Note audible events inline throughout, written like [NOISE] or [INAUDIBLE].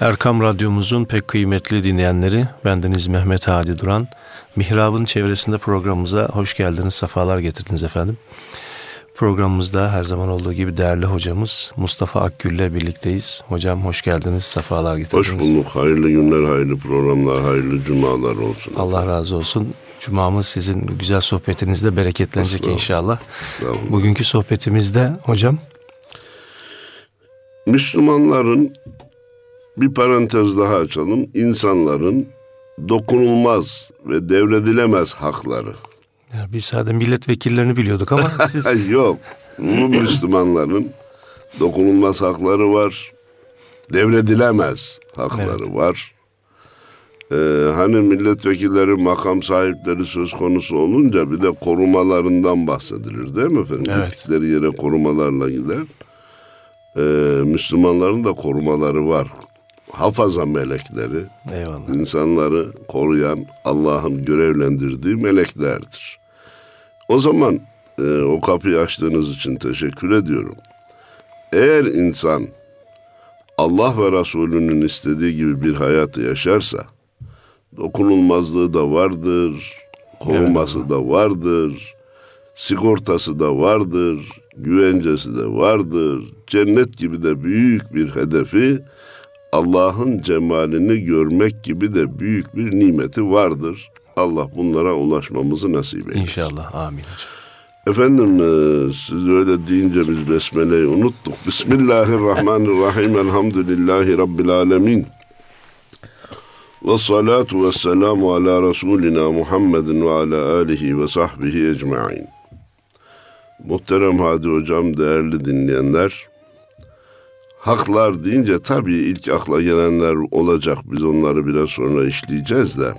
Erkam Radyomuzun pek kıymetli dinleyenleri, bendeniz Mehmet Hadi Duran. Mihrab'ın çevresinde programımıza hoş geldiniz, sefalar getirdiniz efendim. Programımızda her zaman olduğu gibi değerli hocamız Mustafa Akgül ile birlikteyiz. Hocam hoş geldiniz, sefalar getirdiniz. Hoş bulduk. Hayırlı günler, hayırlı programlar, hayırlı cumalar olsun. Allah razı olsun. Cumamız sizin güzel sohbetinizde bereketlenecek inşallah. Bugünkü sohbetimizde hocam Müslümanların bir parantez daha açalım. İnsanların dokunulmaz ve devredilemez hakları. ya biz sadece milletvekillerini biliyorduk ama [LAUGHS] siz Yok. Bu Müslümanların dokunulmaz hakları var. Devredilemez hakları var. Ee, hani milletvekilleri, makam sahipleri söz konusu olunca bir de korumalarından bahsedilir değil mi efendim? Evet. Gittikleri yere korumalarla gider. Ee, Müslümanların da korumaları var. Hafaza melekleri, eyvallah. insanları koruyan Allah'ın görevlendirdiği meleklerdir. O zaman e, o kapıyı açtığınız için teşekkür ediyorum. Eğer insan Allah ve Resulünün istediği gibi bir hayatı yaşarsa dokunulmazlığı da vardır, koruması da vardır, sigortası da vardır, güvencesi de vardır. Cennet gibi de büyük bir hedefi Allah'ın cemalini görmek gibi de büyük bir nimeti vardır. Allah bunlara ulaşmamızı nasip eylesin. İnşallah. Amin hocam. Efendim e, siz öyle deyince biz Besmele'yi unuttuk. Bismillahirrahmanirrahim. [LAUGHS] Elhamdülillahi Rabbil alemin. Ve salatu ve selamu ala Resulina Muhammedin ve ala alihi ve sahbihi ecma'in. Muhterem Hadi Hocam, değerli dinleyenler. Haklar deyince tabii ilk akla gelenler olacak. Biz onları biraz sonra işleyeceğiz de.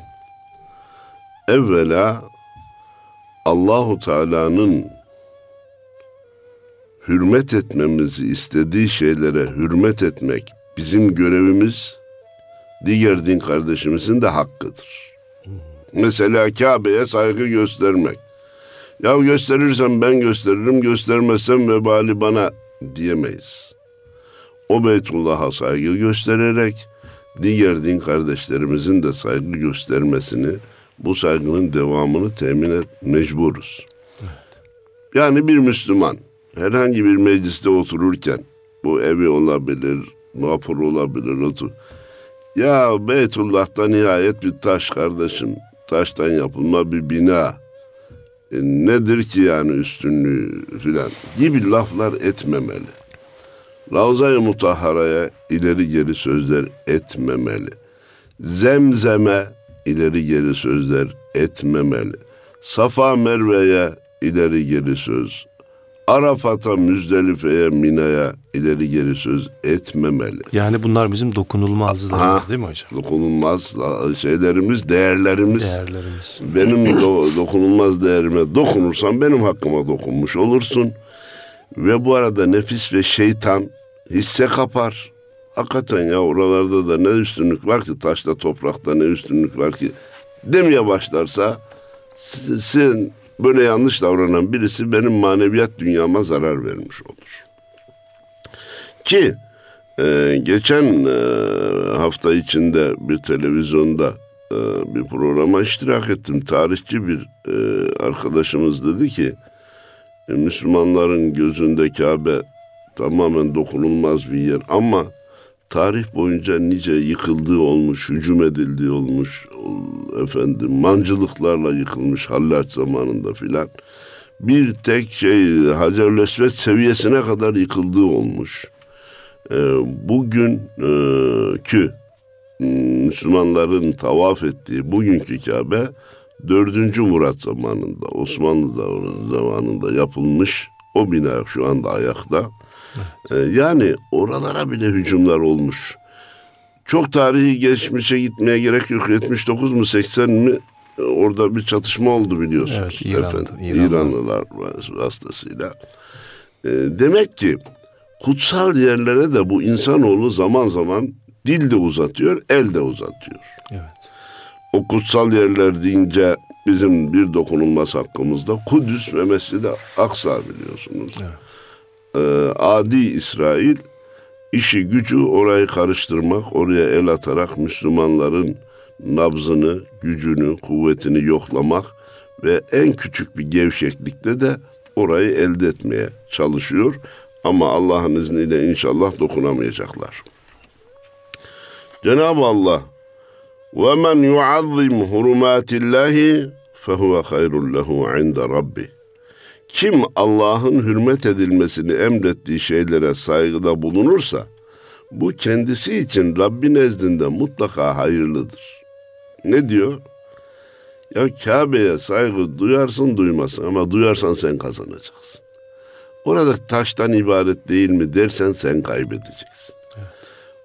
Evvela Allahu Teala'nın hürmet etmemizi istediği şeylere hürmet etmek bizim görevimiz, diğer din kardeşimizin de hakkıdır. Mesela Kabe'ye saygı göstermek. Ya gösterirsem ben gösteririm, göstermezsem vebali bana diyemeyiz. O Beytullah'a saygı göstererek diğer din kardeşlerimizin de saygı göstermesini, bu saygının devamını temin et mecburuz. Yani bir Müslüman herhangi bir mecliste otururken bu evi olabilir, vapur olabilir, otur. Ya Beytullah'ta nihayet bir taş kardeşim, taştan yapılma bir bina. E, nedir ki yani üstünlüğü filan gibi laflar etmemeli. Ravza-i Mutahhara'ya ileri geri sözler etmemeli. Zemzeme ileri geri sözler etmemeli. Safa Merve'ye ileri geri söz. Arafat'a, Müzdelife'ye, Mina'ya ileri geri söz etmemeli. Yani bunlar bizim dokunulmazlığımız Ha. değil mi hocam? Dokunulmaz şeylerimiz, değerlerimiz. Değerlerimiz. Benim do- dokunulmaz değerime dokunursan benim hakkıma dokunmuş olursun. Ve bu arada nefis ve şeytan hisse kapar. Hakikaten ya oralarda da ne üstünlük var ki taşta toprakta ne üstünlük var ki demeye başlarsa s- sen böyle yanlış davranan birisi benim maneviyat dünyama zarar vermiş olur. Ki e, geçen e, hafta içinde bir televizyonda e, bir programa iştirak ettim. Tarihçi bir e, arkadaşımız dedi ki Müslümanların gözünde Kabe tamamen dokunulmaz bir yer ama tarih boyunca nice yıkıldığı olmuş, hücum edildiği olmuş, ol- efendim mancılıklarla yıkılmış Hallaç zamanında filan. Bir tek şey Hacer-ül Esved seviyesine kadar yıkıldığı olmuş. E, ki m, Müslümanların tavaf ettiği bugünkü Kabe 4. Murat zamanında Osmanlı zamanında yapılmış o bina şu anda ayakta. Ee, yani oralara bile hücumlar olmuş. Çok tarihi geçmişe gitmeye gerek yok. 79 mu 80 mi e, orada bir çatışma oldu biliyorsunuz. Evet, İran'da, efendim. İran'da. İranlılar vas- vasıtasıyla. Ee, demek ki kutsal yerlere de bu insanoğlu zaman zaman dil de uzatıyor, el de uzatıyor. Evet. O kutsal yerler deyince bizim bir dokunulmaz hakkımızda Kudüs ve Mescid-i Aksa biliyorsunuz. Evet. Ee, Adi İsrail işi gücü orayı karıştırmak, oraya el atarak Müslümanların nabzını, gücünü, kuvvetini yoklamak ve en küçük bir gevşeklikte de orayı elde etmeye çalışıyor. Ama Allah'ın izniyle inşallah dokunamayacaklar. Cenab-ı Allah ve men yuazzim hurumatillahi fehuve hayrun lehu inde rabbi. Kim Allah'ın hürmet edilmesini emrettiği şeylere saygıda bulunursa bu kendisi için Rabbi nezdinde mutlaka hayırlıdır. Ne diyor? Ya Kabe'ye saygı duyarsın duymasın ama duyarsan sen kazanacaksın. Orada taştan ibaret değil mi dersen sen kaybedeceksin. Evet.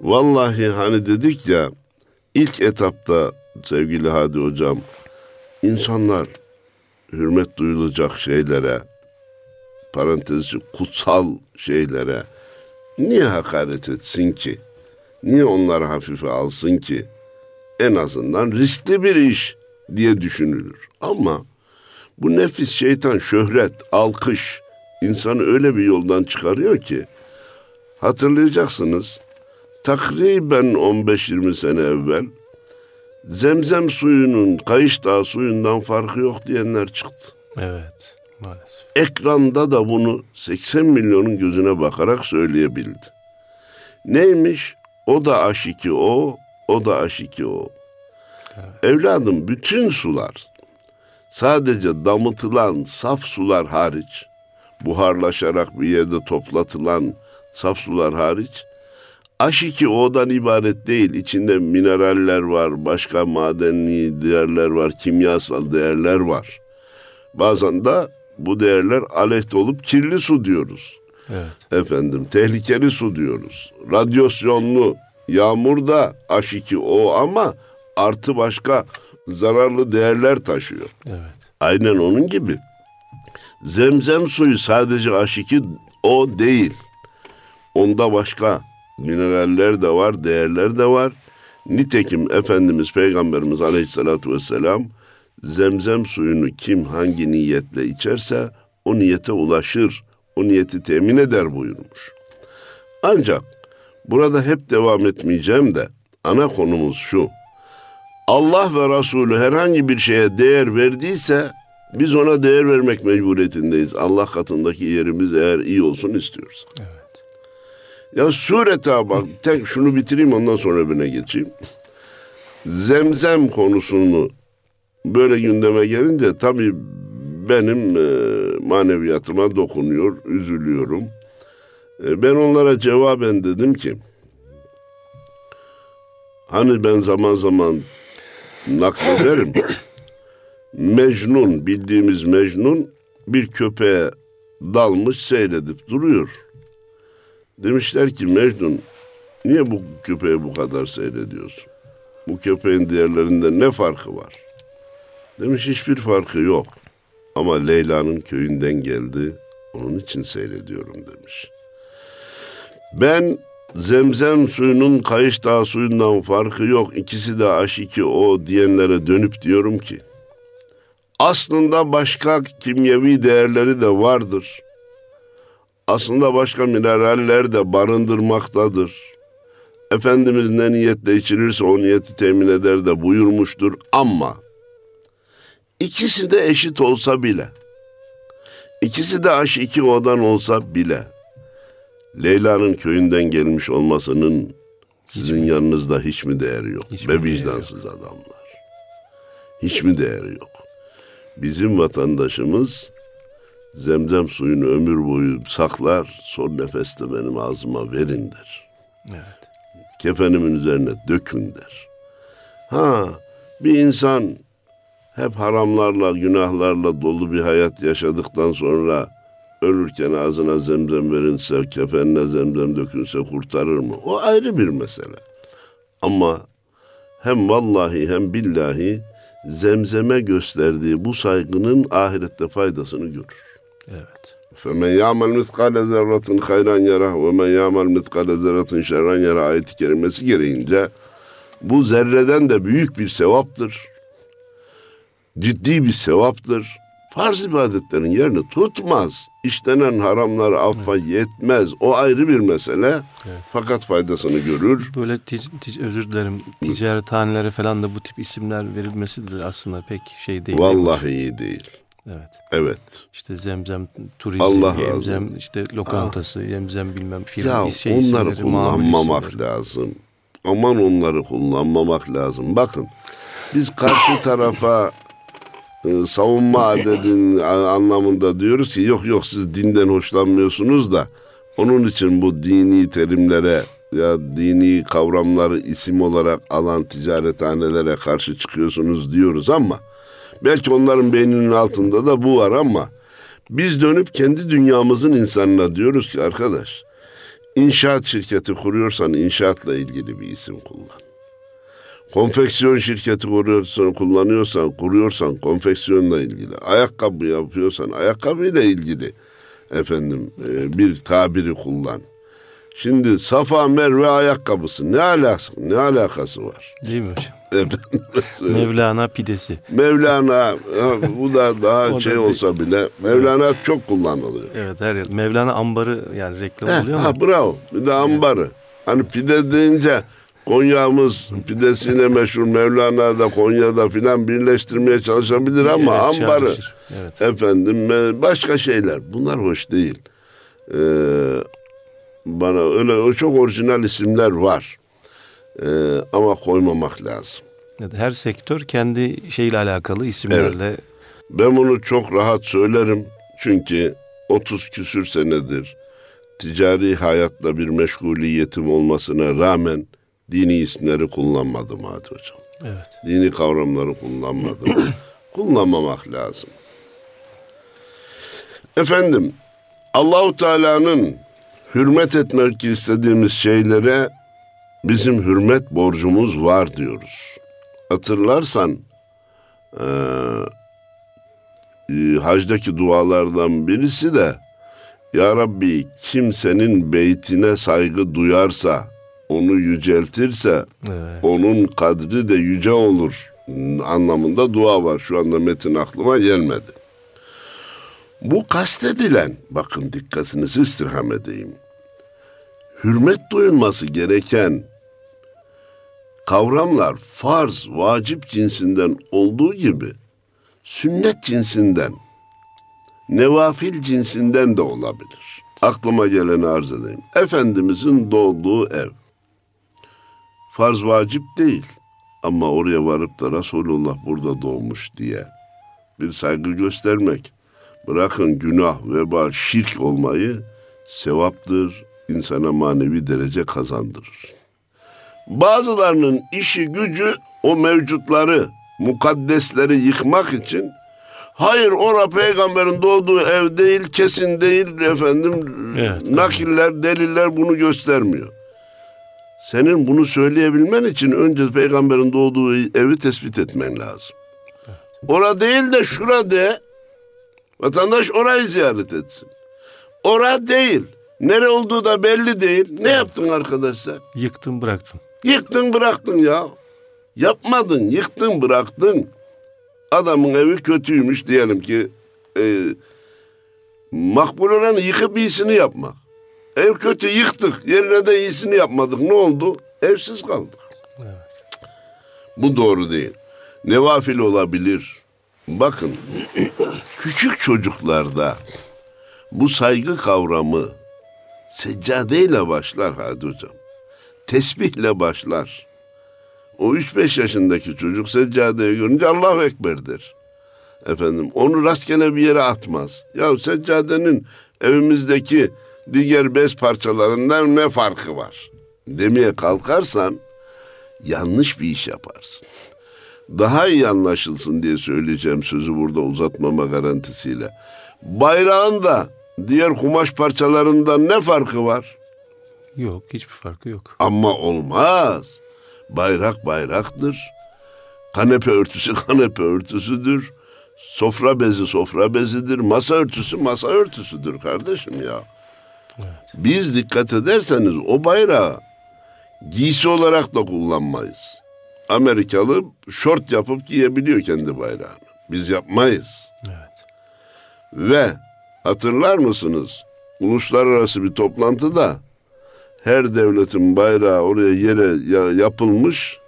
Vallahi hani dedik ya ilk etapta sevgili Hadi Hocam insanlar hürmet duyulacak şeylere parantezi kutsal şeylere niye hakaret etsin ki? Niye onları hafife alsın ki? En azından riskli bir iş diye düşünülür. Ama bu nefis şeytan şöhret, alkış insanı öyle bir yoldan çıkarıyor ki hatırlayacaksınız takriben 15-20 sene evvel zemzem suyunun Kayış Dağı suyundan farkı yok diyenler çıktı. Evet maalesef. Ekranda da bunu 80 milyonun gözüne bakarak söyleyebildi. Neymiş? O da aşiki o, o da aşiki o. Evet. Evladım bütün sular sadece damıtılan saf sular hariç buharlaşarak bir yerde toplatılan saf sular hariç H2O'dan ibaret değil. İçinde mineraller var, başka madeni değerler var, kimyasal değerler var. Bazen de bu değerler aleyhte olup kirli su diyoruz. Evet. Efendim tehlikeli su diyoruz. Radyasyonlu yağmur da H2O ama artı başka zararlı değerler taşıyor. Evet. Aynen onun gibi. Zemzem suyu sadece H2O değil. Onda başka mineraller de var, değerler de var. Nitekim Efendimiz Peygamberimiz Aleyhisselatü Vesselam zemzem suyunu kim hangi niyetle içerse o niyete ulaşır, o niyeti temin eder buyurmuş. Ancak burada hep devam etmeyeceğim de ana konumuz şu. Allah ve Resulü herhangi bir şeye değer verdiyse biz ona değer vermek mecburiyetindeyiz. Allah katındaki yerimiz eğer iyi olsun istiyoruz. Evet. Ya sureta bak tek şunu bitireyim ondan sonra öbürüne geçeyim. Zemzem konusunu böyle gündeme gelince tabii benim e, maneviyatıma dokunuyor, üzülüyorum. E, ben onlara cevaben dedim ki hani ben zaman zaman naklederim. [COUGHS] Mecnun, bildiğimiz Mecnun bir köpeğe dalmış seyredip duruyor. Demişler ki Mecnun niye bu köpeği bu kadar seyrediyorsun? Bu köpeğin diğerlerinden ne farkı var? Demiş hiçbir farkı yok. Ama Leyla'nın köyünden geldi. Onun için seyrediyorum demiş. Ben zemzem suyunun kayış dağı suyundan farkı yok. İkisi de H2 o diyenlere dönüp diyorum ki aslında başka kimyevi değerleri de vardır aslında başka mineraller de barındırmaktadır. Efendimiz ne niyetle içirirse o niyeti temin eder de buyurmuştur ama ikisi de eşit olsa bile ikisi de H2O'dan olsa bile Leyla'nın köyünden gelmiş olmasının sizin hiç yanınızda hiç mi değeri yok? Hiç Ve vicdansız yok. adamlar. Hiç mi değeri yok? Bizim vatandaşımız zemzem suyunu ömür boyu saklar, son nefeste benim ağzıma verin der. Evet. Kefenimin üzerine dökün der. Ha, bir insan hep haramlarla, günahlarla dolu bir hayat yaşadıktan sonra ölürken ağzına zemzem verilse, kefenine zemzem dökülse kurtarır mı? O ayrı bir mesele. Ama hem vallahi hem billahi zemzeme gösterdiği bu saygının ahirette faydasını görür. Evet. فَمَنْ يَعْمَلْ مِثْقَالَ زَرَّةٍ خَيْرًا يَرَهُ وَمَنْ يَعْمَلْ مِثْقَالَ زَرَّةٍ شَرًّا يَرَهُ ayeti kerimesi gereğince bu zerreden de büyük bir sevaptır. Ciddi bir sevaptır. farz ibadetlerin yerini tutmaz. İşlenen haramlar affa yetmez. O ayrı bir mesele. Fakat faydasını görür. Böyle tic- tic- özür dilerim ticarethanelere falan da bu tip isimler verilmesi de aslında pek şey değil. Vallahi iyi değil. Evet. Evet. İşte zemzem turizm, Allah razı yemzem işte lokantası, yemzem bilmem filan Ya şey onları isimleri, kullanmamak isimleri. lazım. Aman onları kullanmamak lazım. Bakın biz karşı tarafa e, savunma [LAUGHS] adedin anlamında diyoruz ki yok yok siz dinden hoşlanmıyorsunuz da onun için bu dini terimlere ya dini kavramları isim olarak alan ticarethanelere karşı çıkıyorsunuz diyoruz ama belki onların beyninin altında da bu var ama biz dönüp kendi dünyamızın insanına diyoruz ki arkadaş İnşaat şirketi kuruyorsan inşaatla ilgili bir isim kullan. Konfeksiyon şirketi kuruyorsan, kullanıyorsan, kuruyorsan konfeksiyonla ilgili. Ayakkabı yapıyorsan ayakkabıyla ilgili efendim e, bir tabiri kullan. Şimdi Safa Merve ayakkabısı ne alakası ne alakası var? Değil mi hocam? Mevlana pidesi. Mevlana bu da daha [LAUGHS] da şey olsa bile Mevlana çok kullanılıyor. Evet her yer. Mevlana ambarı yani reklam Heh, oluyor ha, bravo. Bir de ambarı. Hani pide deyince Konya'mız pidesiyle meşhur Mevlana'da Konya'da filan birleştirmeye çalışabilir ama Evet, ambarı. Evet. efendim e, başka şeyler bunlar hoş değil. Ee, bana öyle çok orijinal isimler var. Ee, ama koymamak lazım. Evet, Her sektör kendi şeyle alakalı isimlerle Ben bunu çok rahat söylerim. Çünkü 30 küsür senedir ticari hayatla bir meşguliyetim olmasına rağmen dini isimleri kullanmadım Hadi Hocam. evet. Dini kavramları kullanmadım. [CLEARS THROAT] Kullanmamak lazım. Efendim, Allahu Teala'nın hürmet etmek istediğimiz şeylere bizim hürmet borcumuz var diyoruz. Hatırlarsan eee, e, hacdaki dualardan birisi de Ya Rabbi kimsenin beytine saygı duyarsa, onu yüceltirse Evet. onun kadri de yüce olur anlamında dua var. Şu anda metin aklıma gelmedi. Bu kastedilen, bakın dikkatinizi istirham edeyim. Hürmet duyulması gereken kavramlar farz, vacip cinsinden olduğu gibi sünnet cinsinden, nevafil cinsinden de olabilir. Aklıma geleni arz edeyim. Efendimizin doğduğu ev farz vacip değil. Ama oraya varıp da Resulullah burada doğmuş diye bir saygı göstermek. Bırakın günah, veba, şirk olmayı sevaptır, insana manevi derece kazandırır. Bazılarının işi gücü o mevcutları, mukaddesleri yıkmak için hayır ora peygamberin doğduğu ev değil, kesin değil efendim. Evet, nakiller, deliller bunu göstermiyor. Senin bunu söyleyebilmen için önce peygamberin doğduğu evi tespit etmen lazım. Ora değil de şura de. Vatandaş orayı ziyaret etsin. Ora değil. Nere olduğu da belli değil. Ne yaptın arkadaşlar? Yıktın bıraktın. Yıktın bıraktın ya. Yapmadın, yıktın bıraktın. Adamın evi kötüymüş diyelim ki. E, makbul olanı yıkıp iyisini yapmak. Ev kötü yıktık. Yerine de iyisini yapmadık. Ne oldu? Evsiz kaldık. Bu doğru değil. Nevafil olabilir. Bakın küçük çocuklarda bu saygı kavramı seccadeyle başlar Hadi Hocam. Tesbihle başlar. O 3-5 yaşındaki çocuk seccadeyi görünce Allahu Ekber der. Efendim onu rastgele bir yere atmaz. Ya seccadenin evimizdeki diğer bez parçalarından ne farkı var? Demeye kalkarsan yanlış bir iş yaparsın. Daha iyi anlaşılsın diye söyleyeceğim sözü burada uzatmama garantisiyle. Bayrağın da diğer kumaş parçalarından ne farkı var? Yok hiçbir farkı yok. Ama olmaz. Bayrak bayraktır. Kanepe örtüsü [LAUGHS] kanepe örtüsüdür. Sofra bezi sofra bezidir. Masa örtüsü masa örtüsüdür kardeşim ya. Biz dikkat ederseniz o bayrağı giysi olarak da kullanmayız. Amerikalı şort yapıp giyebiliyor kendi bayrağını. Biz yapmayız. Evet. Ve hatırlar mısınız? Uluslararası bir toplantıda her devletin bayrağı oraya yere yapılmış.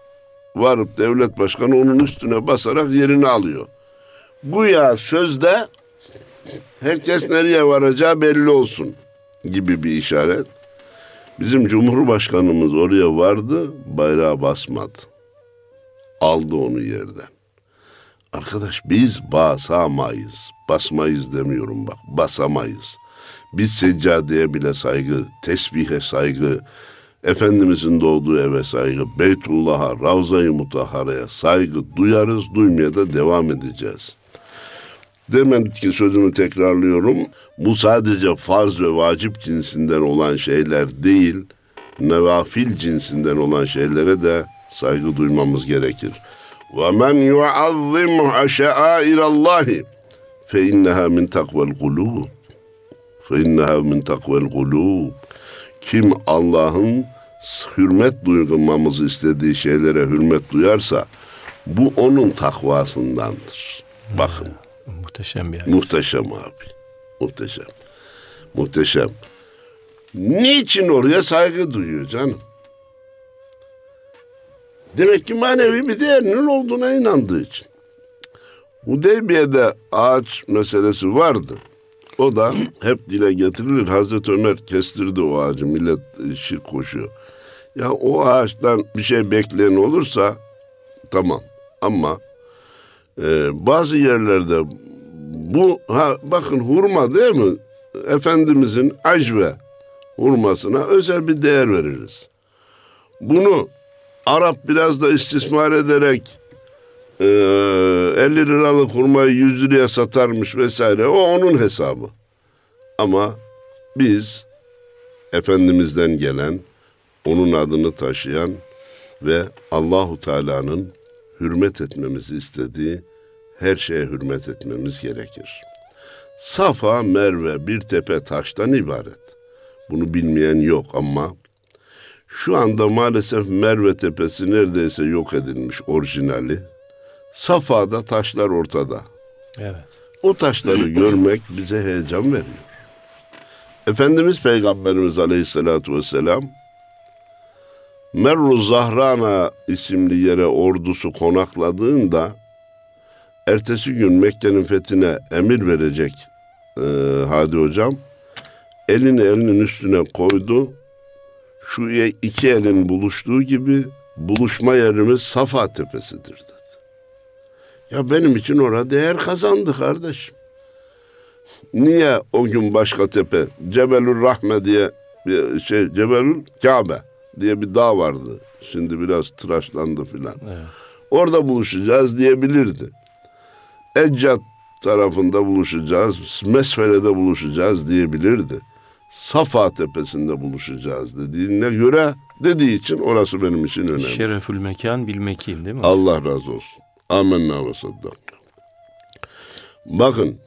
Varıp devlet başkanı onun üstüne basarak yerini alıyor. Bu ya sözde herkes nereye varacağı belli olsun gibi bir işaret. Bizim Cumhurbaşkanımız oraya vardı, bayrağı basmadı. Aldı onu yerden. Arkadaş biz basamayız. Basmayız demiyorum bak. Basamayız. Biz seccadeye bile saygı, tesbihe saygı, Efendimizin doğduğu eve saygı, Beytullah'a, Ravza-i Mutahhara'ya saygı duyarız, duymaya da devam edeceğiz. Demedik ki sözümü tekrarlıyorum. Bu sadece farz ve vacip cinsinden olan şeyler değil, nevafil cinsinden olan şeylere de saygı duymamız gerekir. وَمَنْ يُعَظِّمْ شَعَائِرَ اللّٰهِ فَاِنَّهَا مِنْ تَقْوَى الْقُلُوبِ فَاِنَّهَا مِنْ تَقْوَى الْقُلُوبِ Kim Allah'ın hürmet duymamızı istediği şeylere hürmet duyarsa bu onun takvasındandır. Bakın. Muhteşem bir ayet. Muhteşem abi. Muhteşem. Muhteşem. Niçin oraya saygı duyuyor canım? Demek ki manevi bir değerinin olduğuna inandığı için. Hudeybiye'de ağaç meselesi vardı. O da hep dile getirilir. Hazreti Ömer kestirdi o ağacı. Millet şirk koşuyor. Ya o ağaçtan bir şey bekleyen olursa tamam. Ama e, bazı yerlerde bu ha bakın hurma değil mi? Efendimizin acve hurmasına özel bir değer veririz. Bunu Arap biraz da istismar ederek e, 50 liralık hurmayı 100 liraya satarmış vesaire. O onun hesabı. Ama biz Efendimiz'den gelen, onun adını taşıyan ve Allahu Teala'nın hürmet etmemizi istediği her şeye hürmet etmemiz gerekir. Safa, Merve bir tepe taştan ibaret. Bunu bilmeyen yok ama şu anda maalesef Merve Tepesi neredeyse yok edilmiş orijinali. Safa'da taşlar ortada. Evet. O taşları görmek bize heyecan veriyor. Efendimiz Peygamberimiz Aleyhisselatü Vesselam Merru Zahrana isimli yere ordusu konakladığında ertesi gün Mekke'nin fethine emir verecek e, Hadi Hocam elini elinin üstüne koydu. Şu iki elin buluştuğu gibi buluşma yerimiz Safa Tepesi'dir dedi. Ya benim için orada değer kazandı kardeşim. Niye o gün başka tepe Cebelül Rahme diye bir şey Cebelül Kabe diye bir dağ vardı. Şimdi biraz tıraşlandı filan. Evet. Orada buluşacağız diyebilirdi. Eccat tarafında buluşacağız, Mesfele'de buluşacağız diyebilirdi. Safa tepesinde buluşacağız dediğine göre dediği için orası benim için önemli. Şerefül mekan bil mekin değil mi? Allah razı olsun. Amenna ve saddak. Bakın,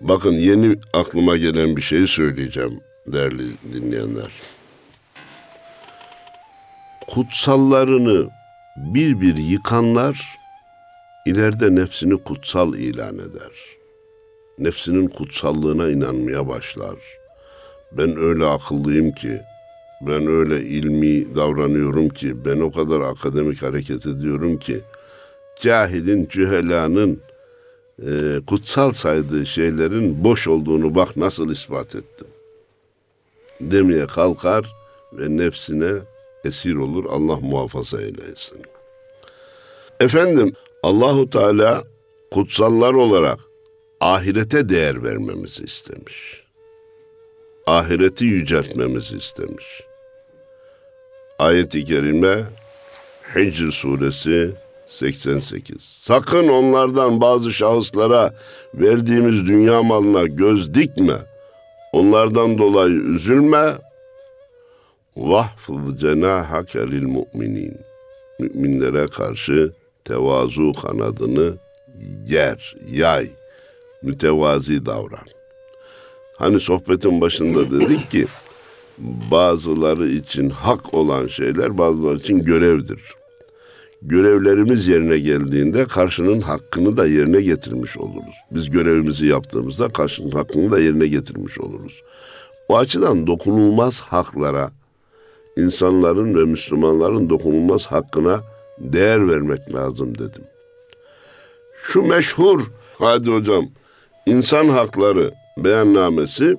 bakın yeni aklıma gelen bir şeyi söyleyeceğim değerli dinleyenler. Kutsallarını bir bir yıkanlar ileride nefsini kutsal ilan eder. Nefsinin kutsallığına inanmaya başlar. Ben öyle akıllıyım ki, ben öyle ilmi davranıyorum ki, ben o kadar akademik hareket ediyorum ki, cahilin, cühelanın e, kutsal saydığı şeylerin boş olduğunu bak nasıl ispat ettim. Demeye kalkar ve nefsine esir olur. Allah muhafaza eylesin. Efendim Allahu Teala kutsallar olarak ahirete değer vermemizi istemiş. Ahireti yüceltmemizi istemiş. Ayet-i kerime Hicr suresi 88. Sakın onlardan bazı şahıslara verdiğimiz dünya malına göz dikme. Onlardan dolayı üzülme. Vahfız cenahake lil mu'minin. Müminlere karşı tevazu kanadını yer, yay, mütevazi davran. Hani sohbetin başında dedik ki bazıları için hak olan şeyler bazıları için görevdir. Görevlerimiz yerine geldiğinde karşının hakkını da yerine getirmiş oluruz. Biz görevimizi yaptığımızda karşının hakkını da yerine getirmiş oluruz. O açıdan dokunulmaz haklara, insanların ve Müslümanların dokunulmaz hakkına değer vermek lazım dedim. Şu meşhur, hadi hocam, insan hakları beyannamesi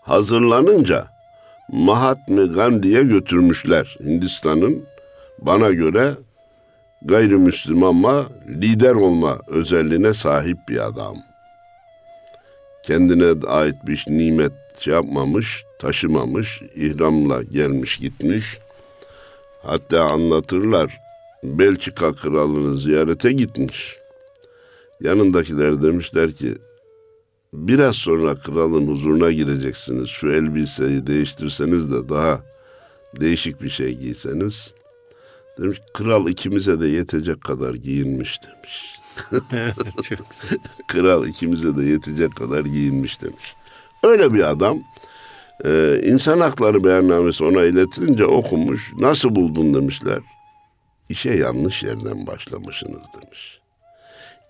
hazırlanınca Mahatma Gandhi'ye götürmüşler. Hindistan'ın bana göre gayrimüslim ama lider olma özelliğine sahip bir adam. Kendine ait bir nimet şey yapmamış, taşımamış, ihramla gelmiş gitmiş. Hatta anlatırlar Belçika kralını ziyarete gitmiş. Yanındakiler demişler ki biraz sonra kralın huzuruna gireceksiniz. Şu elbiseyi değiştirseniz de daha değişik bir şey giyseniz. Demiş kral ikimize de yetecek kadar giyinmiş demiş. [LAUGHS] Çok güzel. [LAUGHS] kral ikimize de yetecek kadar giyinmiş demiş. Öyle bir adam e, insan hakları beyannamesi ona iletilince okumuş. Nasıl buldun demişler. İşe yanlış yerden başlamışsınız demiş.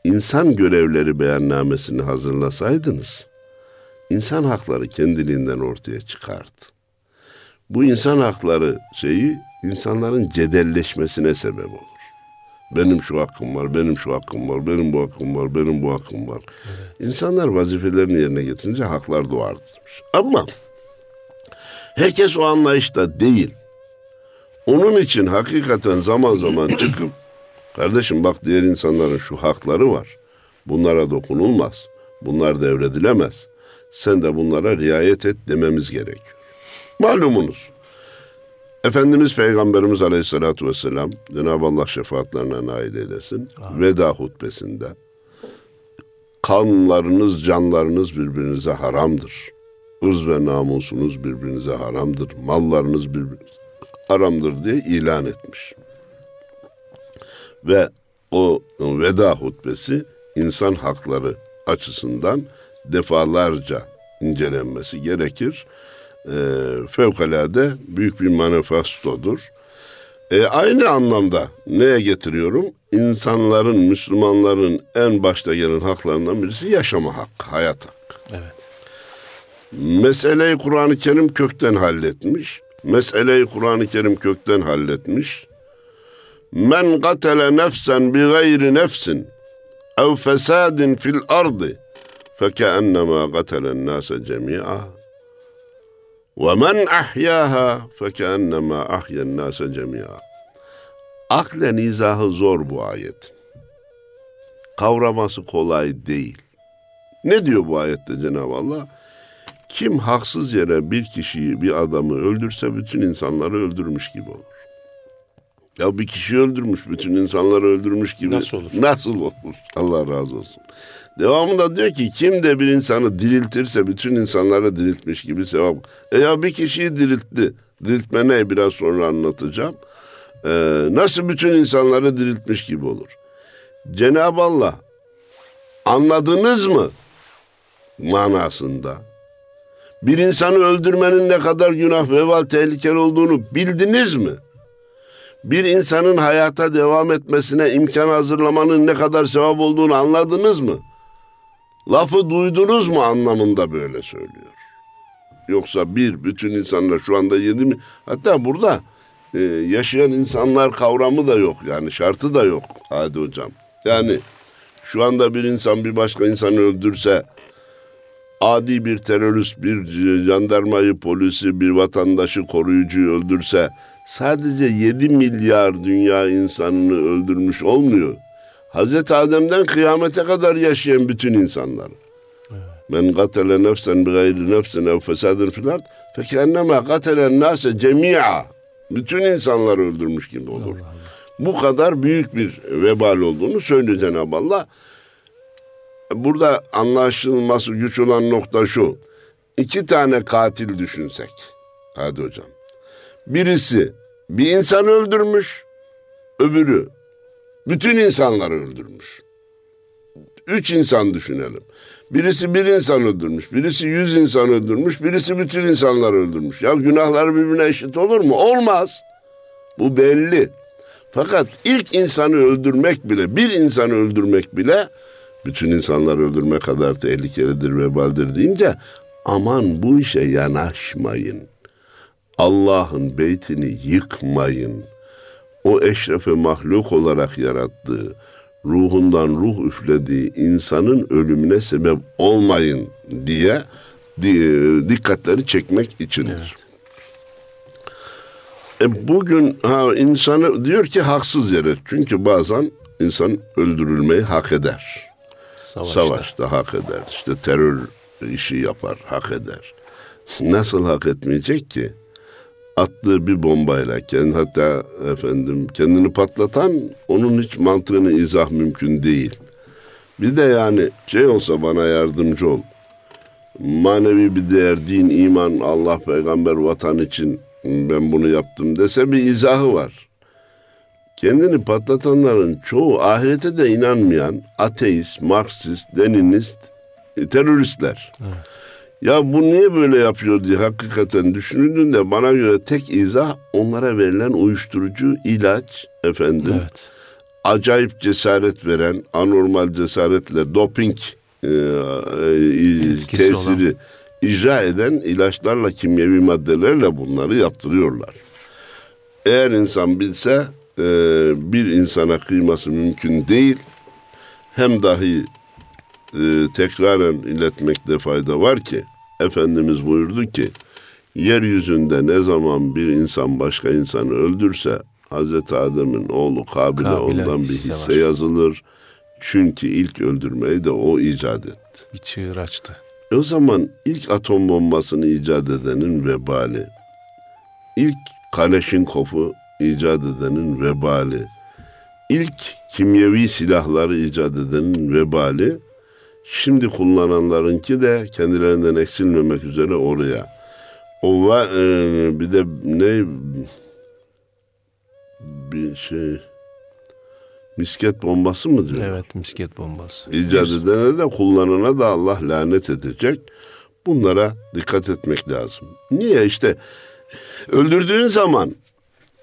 İnsan görevleri beyannamesini hazırlasaydınız insan hakları kendiliğinden ortaya çıkardı. Bu insan hakları şeyi insanların cedelleşmesine sebep olur. Benim şu hakkım var, benim şu hakkım var, benim bu hakkım var, benim bu hakkım var. Evet. İnsanlar vazifelerini yerine getirince haklar doğar. Ama herkes o anlayışta değil. Onun için hakikaten zaman zaman çıkıp kardeşim bak diğer insanların şu hakları var. Bunlara dokunulmaz. Bunlar devredilemez. Sen de bunlara riayet et dememiz gerekiyor. Malumunuz Efendimiz Peygamberimiz Aleyhisselatü Vesselam Cenab-ı Allah şefaatlerine nail eylesin. Amin. Veda hutbesinde kanlarınız, canlarınız birbirinize haramdır. Irz ve namusunuz birbirinize haramdır. Mallarınız birbirinize haramdır diye ilan etmiş. Ve o veda hutbesi insan hakları açısından defalarca incelenmesi gerekir e, fevkalade büyük bir manifestodur. E, aynı anlamda neye getiriyorum? İnsanların, Müslümanların en başta gelen haklarından birisi yaşama hakkı, hayat hakkı. Evet. Meseleyi Kur'an-ı Kerim kökten halletmiş. Meseleyi Kur'an-ı Kerim kökten halletmiş. Men katele nefsen bi gayri nefsin ev fesadin fil ardı fekennema katelen nase cemi'a وَمَنْ أَحْيَاهَا فَكَأَنَّمَا أَحْيَا النَّاسَ جَمِيعًا Aklen izahı zor bu ayet. Kavraması kolay değil. Ne diyor bu ayette Cenab-ı Allah? Kim haksız yere bir kişiyi, bir adamı öldürse bütün insanları öldürmüş gibi olur. Ya bir kişi öldürmüş, bütün insanları öldürmüş gibi. Nasıl olur? Nasıl olur? Allah razı olsun. Devamında diyor ki kim de bir insanı diriltirse bütün insanları diriltmiş gibi sevap. E ya bir kişiyi diriltti. Diriltme ne biraz sonra anlatacağım. Ee, nasıl bütün insanları diriltmiş gibi olur. Cenab-ı Allah anladınız mı manasında? Bir insanı öldürmenin ne kadar günah ve tehlikeli olduğunu bildiniz mi? Bir insanın hayata devam etmesine imkan hazırlamanın ne kadar sevap olduğunu anladınız mı? Lafı duydunuz mu anlamında böyle söylüyor. Yoksa bir, bütün insanlar şu anda yedi mi? Hatta burada e, yaşayan insanlar kavramı da yok. Yani şartı da yok Hadi hocam. Yani şu anda bir insan bir başka insanı öldürse adi bir terörist, bir jandarmayı, polisi, bir vatandaşı, koruyucuyu öldürse sadece 7 milyar dünya insanını öldürmüş olmuyor. Hazreti Adem'den kıyamete kadar yaşayan bütün insanlar. Men katele nefsen bi gayri nefsin ev fesadın fil ard fekenneme katelen nase cemi'a. Bütün insanları öldürmüş gibi olur. Allah Allah. Bu kadar büyük bir vebal olduğunu söylüyor Cenab-ı Allah. Burada anlaşılması güç olan nokta şu. İki tane katil düşünsek. Hadi hocam. Birisi bir insan öldürmüş, öbürü bütün insanları öldürmüş. Üç insan düşünelim. Birisi bir insan öldürmüş, birisi yüz insan öldürmüş, birisi bütün insanları öldürmüş. Ya günahları birbirine eşit olur mu? Olmaz. Bu belli. Fakat ilk insanı öldürmek bile, bir insanı öldürmek bile bütün insanları öldürme kadar tehlikelidir, vebaldir deyince aman bu işe yanaşmayın. Allah'ın beytini yıkmayın. O eşrefe mahluk olarak yarattığı, ruhundan ruh üflediği insanın ölümüne sebep olmayın diye dikkatleri çekmek içindir. Evet. E bugün ha, insanı diyor ki haksız yere çünkü bazen insan öldürülmeyi hak eder. Savaşta. Savaşta hak eder. İşte terör işi yapar, hak eder. Nasıl hak etmeyecek ki? Attığı bir bombayla kendi hatta efendim kendini patlatan onun hiç mantığını izah mümkün değil. Bir de yani şey olsa bana yardımcı ol. Manevi bir değer, din, iman, Allah, peygamber, vatan için ben bunu yaptım dese bir izahı var. Kendini patlatanların çoğu ahirete de inanmayan ateist, marksist, deninist, e, teröristler. Evet. Ya bu niye böyle yapıyor diye hakikaten düşünüldüğünde bana göre tek izah onlara verilen uyuşturucu, ilaç efendim. Evet. Acayip cesaret veren, anormal cesaretle doping e, e, tesiri olan. icra eden ilaçlarla, kimyevi maddelerle bunları yaptırıyorlar. Eğer insan bilse e, bir insana kıyması mümkün değil. Hem dahi e, tekraren iletmekte fayda var ki Efendimiz buyurdu ki yeryüzünde ne zaman bir insan başka insanı öldürse Hazreti Adem'in oğlu Kabil'e, Kabil'e ondan bir hisse var. yazılır. Çünkü ilk öldürmeyi de o icat etti. Bir çığır açtı. E o zaman ilk atom bombasını icat edenin vebali, ilk Kaleşinkov'u icat edenin vebali, ilk kimyevi silahları icat edenin vebali, şimdi kullananlarınki de kendilerinden eksilmemek üzere oraya. O var, e, bir de ne bir şey misket bombası mı diyor? Evet misket bombası. İcat edene de kullanana da Allah lanet edecek. Bunlara dikkat etmek lazım. Niye işte öldürdüğün zaman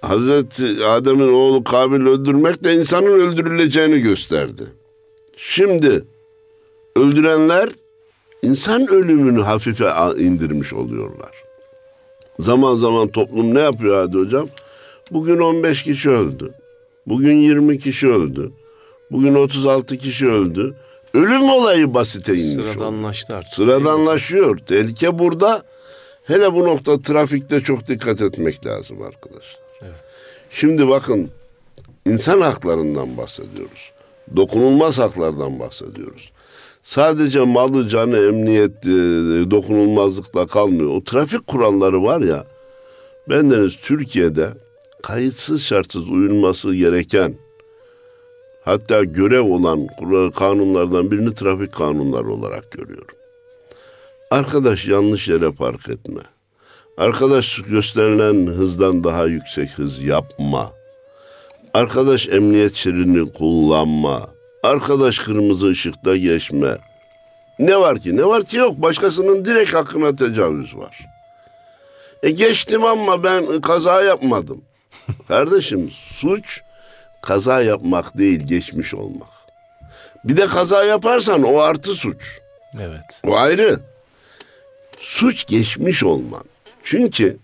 Hazreti Adem'in oğlu Kabil öldürmek de insanın öldürüleceğini gösterdi. Şimdi öldürenler insan ölümünü hafife indirmiş oluyorlar. Zaman zaman toplum ne yapıyor Hadi Hocam? Bugün 15 kişi öldü. Bugün 20 kişi öldü. Bugün 36 kişi öldü. Ölüm olayı basite inmiş. Sıradanlaştı artık. Sıradanlaşıyor. Tehlike burada. Hele bu nokta trafikte çok dikkat etmek lazım arkadaşlar. Evet. Şimdi bakın insan haklarından bahsediyoruz. Dokunulmaz haklardan bahsediyoruz. Sadece malı, canı, emniyet, e, dokunulmazlıkla kalmıyor. O trafik kuralları var ya, bendeniz Türkiye'de kayıtsız şartsız uyulması gereken hatta görev olan kanunlardan birini trafik kanunları olarak görüyorum. Arkadaş yanlış yere park etme. Arkadaş gösterilen hızdan daha yüksek hız yapma. Arkadaş emniyet şeridini kullanma. Arkadaş kırmızı ışıkta geçme. Ne var ki? Ne var ki yok. Başkasının direkt hakkına tecavüz var. E geçtim ama ben kaza yapmadım. [LAUGHS] Kardeşim suç kaza yapmak değil geçmiş olmak. Bir de kaza yaparsan o artı suç. Evet. O ayrı. Suç geçmiş olman. Çünkü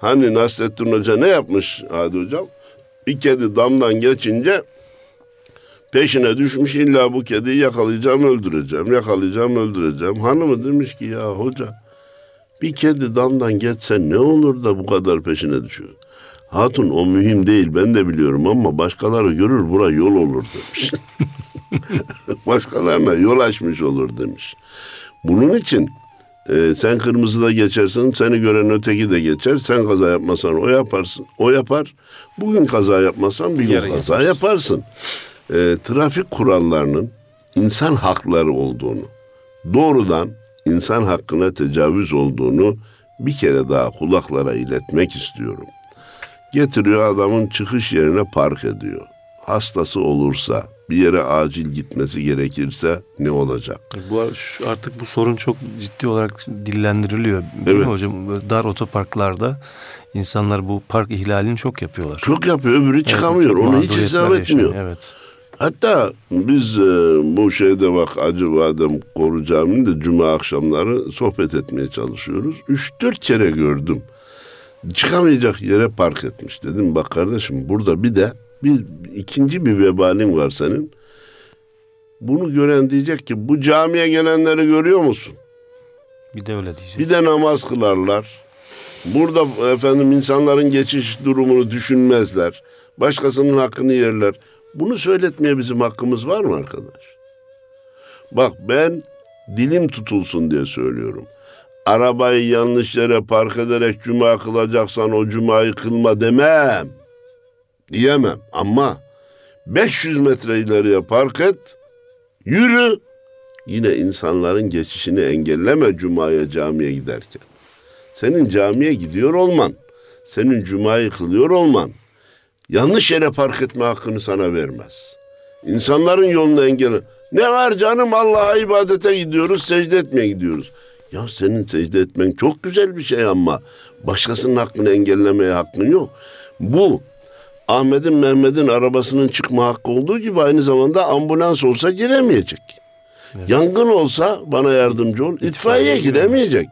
hani Nasrettin Hoca ne yapmış Hadi Hocam? Bir kedi damdan geçince peşine düşmüş illa bu kediyi yakalayacağım öldüreceğim yakalayacağım öldüreceğim. Hanımı demiş ki ya hoca bir kedi damdan geçse ne olur da bu kadar peşine düşüyor. Hatun o mühim değil ben de biliyorum ama başkaları görür bura yol olur demiş. [LAUGHS] Başkalarına yol açmış olur demiş. Bunun için e, sen kırmızıda geçersin, seni gören öteki de geçer. Sen kaza yapmasan o yaparsın, o yapar. Bugün kaza yapmasan bir gün kaza yaparsın. yaparsın. E, trafik kurallarının insan hakları olduğunu, doğrudan insan hakkına tecavüz olduğunu bir kere daha kulaklara iletmek istiyorum. Getiriyor adamın çıkış yerine park ediyor. Hastası olursa, bir yere acil gitmesi gerekirse ne olacak? Bu artık bu sorun çok ciddi olarak dillendiriliyor. Değil evet. mi hocam? Dar otoparklarda insanlar bu park ihlalini çok yapıyorlar. Çok yapıyor. Öbürü çıkamıyor. Evet, Onu hiç hesap etmiyor. yaşanıyor, Evet. Hatta biz e, bu şeyde bak Acıbadem Koru Camii'nde cuma akşamları sohbet etmeye çalışıyoruz. Üç dört kere gördüm. Çıkamayacak yere park etmiş. Dedim bak kardeşim burada bir de bir ikinci bir vebalin var senin. Bunu gören diyecek ki bu camiye gelenleri görüyor musun? Bir de öyle diyecek. Bir de namaz kılarlar. Burada efendim insanların geçiş durumunu düşünmezler. Başkasının hakkını yerler. Bunu söyletmeye bizim hakkımız var mı arkadaş? Bak ben dilim tutulsun diye söylüyorum. Arabayı yanlış yere park ederek cuma kılacaksan o cumayı kılma demem. Diyemem ama 500 metre ileriye park et, yürü. Yine insanların geçişini engelleme cumaya camiye giderken. Senin camiye gidiyor olman, senin cumayı kılıyor olman yanlış yere park etme hakkını sana vermez. İnsanların yolunu engelle. Ne var canım Allah'a ibadete gidiyoruz, secde etmeye gidiyoruz. Ya senin secde etmen çok güzel bir şey ama başkasının hakkını engellemeye hakkın yok. Bu Ahmet'in Mehmet'in arabasının çıkma hakkı olduğu gibi aynı zamanda ambulans olsa giremeyecek. Yangın olsa bana yardımcı ol, itfaiye giremeyecek.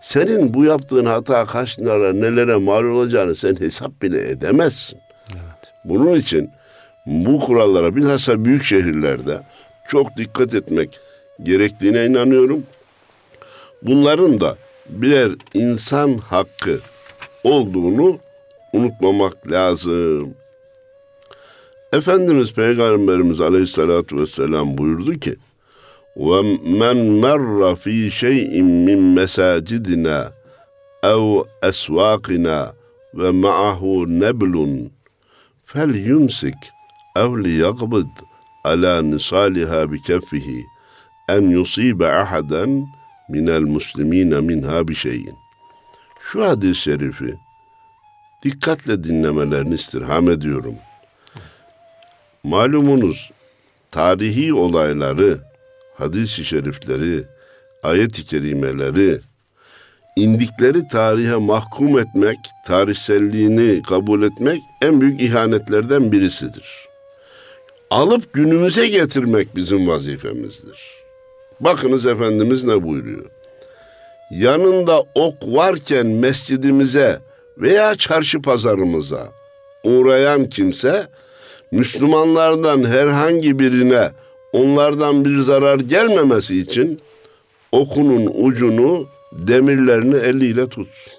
Senin bu yaptığın hata kaç lira nelere mal olacağını sen hesap bile edemezsin. Bunun için bu kurallara bilhassa büyük şehirlerde çok dikkat etmek gerektiğine inanıyorum. Bunların da birer insan hakkı olduğunu unutmamak lazım. Efendimiz Peygamberimiz Aleyhisselatü Vesselam buyurdu ki وَمَنْ مَرَّ ف۪ي شَيْءٍ مِّنْ مَسَاجِدِنَا اَوْ اَسْوَاقِنَا وَمَعَهُ نَبْلٌ fel yumsik ev li yagbid ala nisaliha bi keffihi en yusibe ahaden minel muslimine minha bir şeyin. Şu hadis-i şerifi dikkatle dinlemelerini istirham ediyorum. Malumunuz tarihi olayları, hadis-i şerifleri, ayet-i kerimeleri, indikleri tarihe mahkum etmek, tarihselliğini kabul etmek en büyük ihanetlerden birisidir. Alıp günümüze getirmek bizim vazifemizdir. Bakınız Efendimiz ne buyuruyor? Yanında ok varken mescidimize veya çarşı pazarımıza uğrayan kimse Müslümanlardan herhangi birine onlardan bir zarar gelmemesi için okunun ucunu demirlerini eliyle tutsun.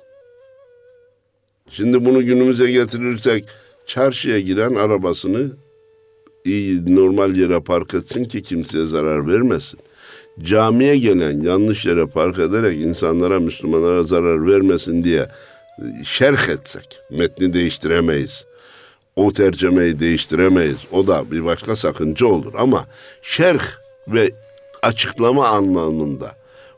Şimdi bunu günümüze getirirsek çarşıya giren arabasını iyi normal yere park etsin ki kimseye zarar vermesin. Camiye gelen yanlış yere park ederek insanlara, Müslümanlara zarar vermesin diye şerh etsek metni değiştiremeyiz. O tercemeyi değiştiremeyiz. O da bir başka sakınca olur ama şerh ve açıklama anlamında,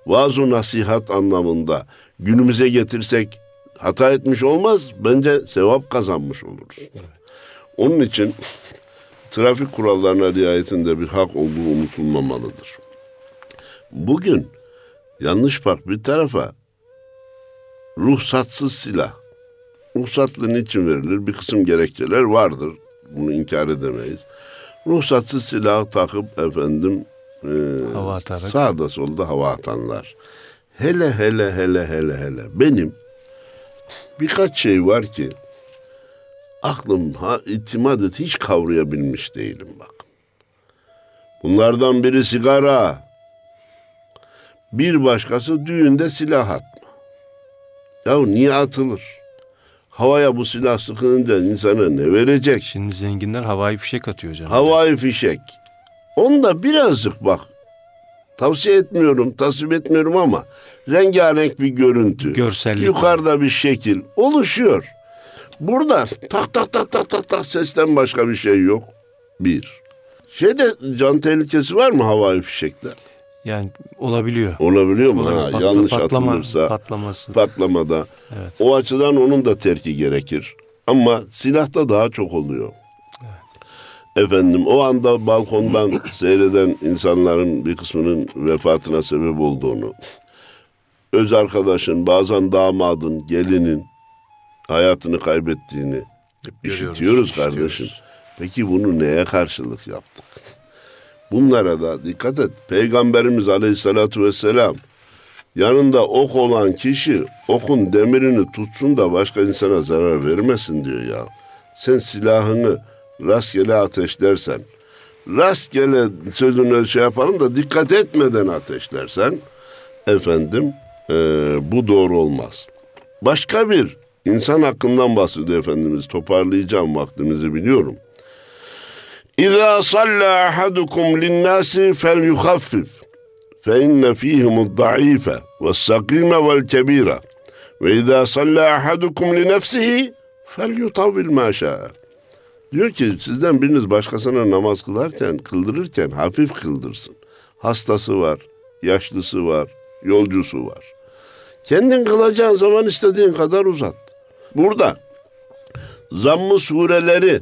vaaz nasihat anlamında günümüze getirsek hata etmiş olmaz. Bence sevap kazanmış oluruz. Onun için trafik kurallarına riayetinde bir hak olduğu unutulmamalıdır. Bugün yanlış park bir tarafa ruhsatsız silah. Ruhsatlı niçin verilir? Bir kısım gerekçeler vardır. Bunu inkar edemeyiz. Ruhsatsız silah takıp efendim e, Hava atarak. sağda solda hava atanlar. Hele hele hele hele hele. Benim birkaç şey var ki aklım ha, itimat et hiç kavrayabilmiş değilim bak. Bunlardan biri sigara. Bir başkası düğünde silah atma. Ya niye atılır? Havaya bu silah sıkınca insana ne verecek? Şimdi zenginler havai fişek atıyor canım. Havai fişek. Onda birazcık bak. Tavsiye etmiyorum, tasvip etmiyorum ama rengarenk bir görüntü. Görsellik. Yukarıda bir şekil oluşuyor. Burada tak tak tak tak tak tak sesten başka bir şey yok. Bir. Şeyde can tehlikesi var mı havai fişekte? Yani olabiliyor. Olabiliyor mu? Olabiliyor. Ha, Patla- yanlış patlama- atılırsa patlaması. patlamada. Evet. O açıdan onun da terki gerekir. Ama silahta daha çok oluyor. Efendim o anda balkondan seyreden insanların bir kısmının vefatına sebep olduğunu, öz arkadaşın, bazen damadın, gelinin hayatını kaybettiğini Görüyoruz, işitiyoruz kardeşim. Peki bunu neye karşılık yaptık? Bunlara da dikkat et. Peygamberimiz aleyhissalatu vesselam yanında ok olan kişi okun demirini tutsun da başka insana zarar vermesin diyor ya. Sen silahını rastgele ateşlersen, rastgele sözünü şey yapalım da dikkat etmeden ateşlersen, efendim eee, bu doğru olmaz. Başka bir insan hakkından bahsediyor Efendimiz. Toparlayacağım vaktimizi biliyorum. İza salla ahadukum linnâsi fel yuhaffif. Fe inne fîhimud da'ife ve sakîme vel kebîre. Ve izâ salla ahadukum li nefsihi fel yutavvil şâ'e. Diyor ki sizden biriniz başkasına namaz kılarken, kıldırırken hafif kıldırsın. Hastası var, yaşlısı var, yolcusu var. Kendin kılacağın zaman istediğin kadar uzat. Burada zamm-ı sureleri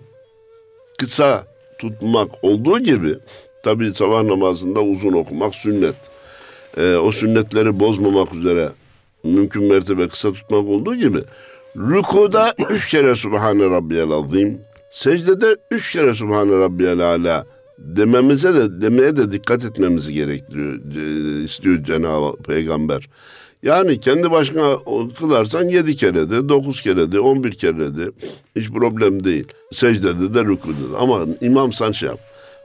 kısa tutmak olduğu gibi tabi sabah namazında uzun okumak sünnet. Ee, o sünnetleri bozmamak üzere mümkün mertebe kısa tutmak olduğu gibi rükuda üç kere Subhane Rabbiyel Azim secdede üç kere Subhane Rabbiyel Ala dememize de demeye de dikkat etmemizi gerektiriyor e, istiyor Cenab-ı Peygamber. Yani kendi başına kılarsan yedi kere de, dokuz kere de, on bir kere de hiç problem değil. Secdede de rükuda da. Ama imam sen şey yap.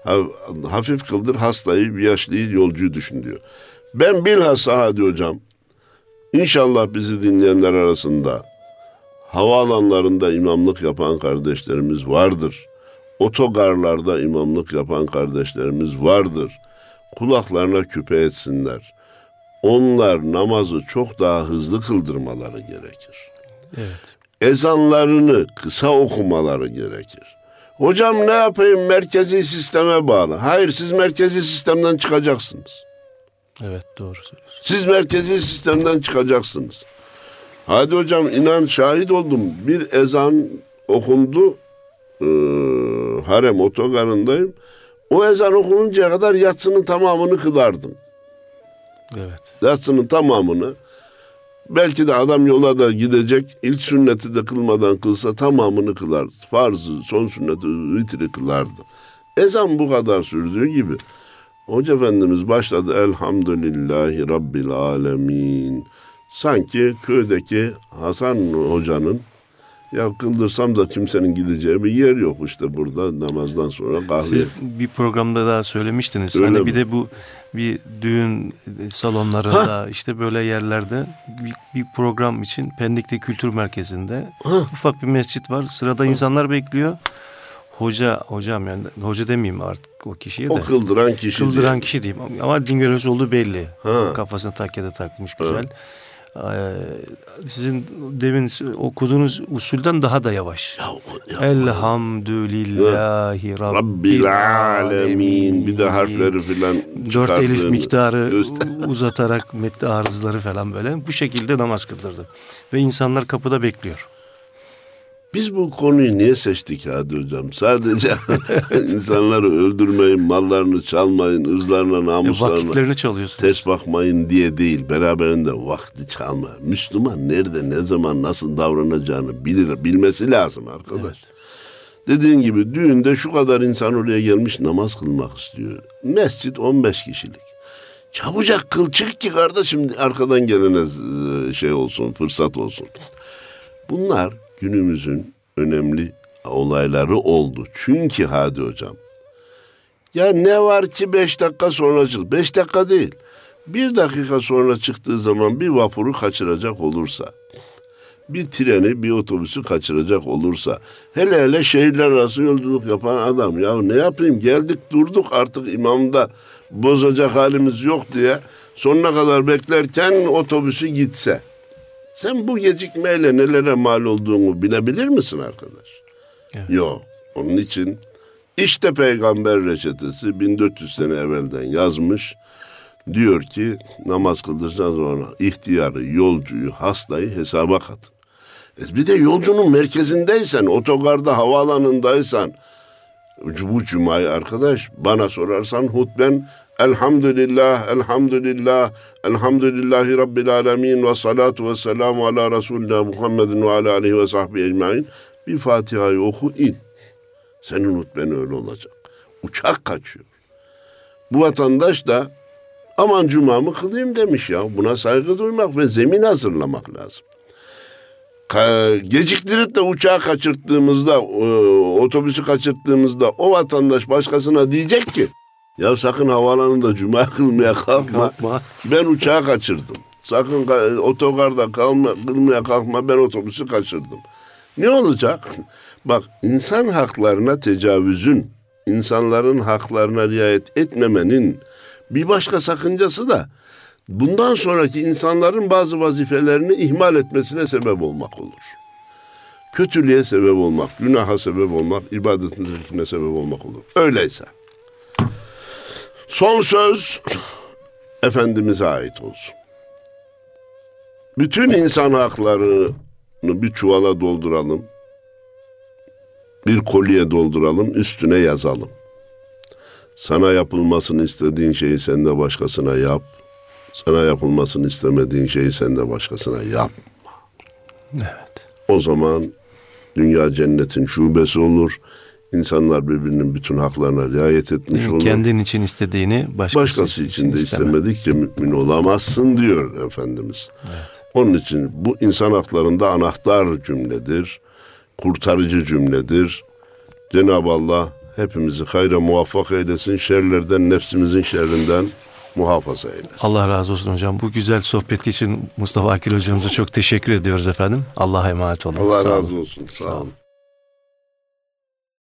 Ha- Hafif kıldır hastayı, yaşlıyı, yolcuyu düşün diyor. Ben bilhassa hadi hocam, inşallah bizi dinleyenler arasında havaalanlarında imamlık yapan kardeşlerimiz vardır. Otogarlarda imamlık yapan kardeşlerimiz vardır. Kulaklarına küpe etsinler. Onlar namazı çok daha hızlı kıldırmaları gerekir. Evet. Ezanlarını kısa okumaları gerekir. Hocam ne yapayım merkezi sisteme bağlı. Hayır siz merkezi sistemden çıkacaksınız. Evet doğru söylüyorsun. Siz merkezi sistemden çıkacaksınız. Hadi hocam inan şahit oldum. Bir ezan okundu. Ee, harem otogarındayım. O ezan okununcaya kadar yatsının tamamını kılardım. Evet. Yatsının tamamını. Belki de adam yola da gidecek. İlk sünneti de kılmadan kılsa tamamını kılar. Farzı, son sünneti, vitri kılardı. Ezan bu kadar sürdüğü gibi. Hoca Efendimiz başladı Elhamdülillahi Rabbil Alemin. Sanki köydeki Hasan Hoca'nın ya kıldırsam da kimsenin gideceği bir yer yok işte burada namazdan sonra kahve. Siz bir programda daha söylemiştiniz. Öyle hani mi? bir de bu bir düğün salonlarında işte böyle yerlerde bir, bir program için Pendik'te Kültür Merkezi'nde ufak bir mescit var. Sırada insanlar bekliyor. Hoca hocam yani hoca demeyeyim artık o kişiye de. O kıldıran kişi Kıldıran diye. kişi diyeyim ama din görevlisi olduğu belli. Ha. Kafasına takkede takmış güzel. Ee, sizin demin okuduğunuz usulden daha da yavaş. Ya, ya, Elhamdülillahi Rabbil, Rabbil alemin. Bir de harfleri filan Dört elif miktarı [LAUGHS] göster- uzatarak metni arızları falan böyle bu şekilde namaz kıldırdı. Ve insanlar kapıda bekliyor. Biz bu konuyu niye seçtik hadi hocam? Sadece [LAUGHS] insanları öldürmeyin, mallarını çalmayın, ırzlarına, E, namuslarına vakitlerini çalıyorsunuz. ters bakmayın diye değil. Beraberinde vakti çalma. Müslüman nerede, ne zaman, nasıl davranacağını bilir, bilmesi lazım arkadaş. Dediğin gibi düğünde şu kadar insan oraya gelmiş namaz kılmak istiyor. Mescit 15 kişilik. Çabucak kıl çık ki kardeşim arkadan gelene e, şey olsun, fırsat olsun. Bunlar günümüzün önemli olayları oldu. Çünkü hadi hocam. Ya ne var ki beş dakika sonra çık. Beş dakika değil. Bir dakika sonra çıktığı zaman bir vapuru kaçıracak olursa, bir treni, bir otobüsü kaçıracak olursa, hele hele şehirler arası yolculuk yapan adam, ya ne yapayım geldik durduk artık imamda bozacak halimiz yok diye sonuna kadar beklerken otobüsü gitse. Sen bu gecikmeyle nelere mal olduğunu bilebilir misin arkadaş? Evet. Yok. Onun için işte peygamber reçetesi 1400 sene evvelden yazmış. Diyor ki namaz kıldıracağınız zaman ihtiyarı, yolcuyu, hastayı hesaba katın. E bir de yolcunun merkezindeysen, otogarda, havaalanındaysan, bu cumayı arkadaş bana sorarsan hutben Elhamdülillah, elhamdülillah, elhamdülillahi rabbil alemin ve salatu ve selamu ala Resulina Muhammedin ve ala aleyhi ve sahbihi ecmain. Bir Fatiha'yı oku in. Senin hutben öyle olacak. Uçak kaçıyor. Bu vatandaş da aman cumamı kılayım demiş ya. Buna saygı duymak ve zemin hazırlamak lazım. Geciktirip de uçağı kaçırttığımızda, e, otobüsü kaçırttığımızda o vatandaş başkasına diyecek ki ya sakın havaalanında cuma [LAUGHS] kılmaya kalkma. Kalkma. Ben uçağı kaçırdım. Sakın otogarda kalma, kılmaya kalkma ben otobüsü kaçırdım. Ne olacak? [LAUGHS] Bak insan haklarına tecavüzün, insanların haklarına riayet etmemenin bir başka sakıncası da bundan sonraki insanların bazı vazifelerini ihmal etmesine sebep olmak olur. Kötülüğe sebep olmak, günaha sebep olmak, ibadetin terkine sebep olmak olur. Öyleyse son söz Efendimiz'e ait olsun. Bütün insan haklarını bir çuvala dolduralım. Bir kolye dolduralım, üstüne yazalım. Sana yapılmasını istediğin şeyi sen de başkasına yap. Sana yapılmasını istemediğin şeyi sen de başkasına yapma. Evet. O zaman dünya cennetin şubesi olur. İnsanlar birbirinin bütün haklarına riayet etmiş olur. Kendin için istediğini başkası, Başkası için de isteme. istemedikçe mümin olamazsın diyor Efendimiz. Onun için bu insan haklarında anahtar cümledir, kurtarıcı cümledir. Cenab-ı Allah hepimizi hayra muvaffak eylesin, şerlerden, nefsimizin şerrinden muhafaza eylesin. Allah razı olsun hocam. Bu güzel sohbeti için Mustafa Akil hocamıza çok teşekkür ediyoruz efendim. Allah'a emanet olun. Allah Sağ olun. razı olsun. Sağ olun.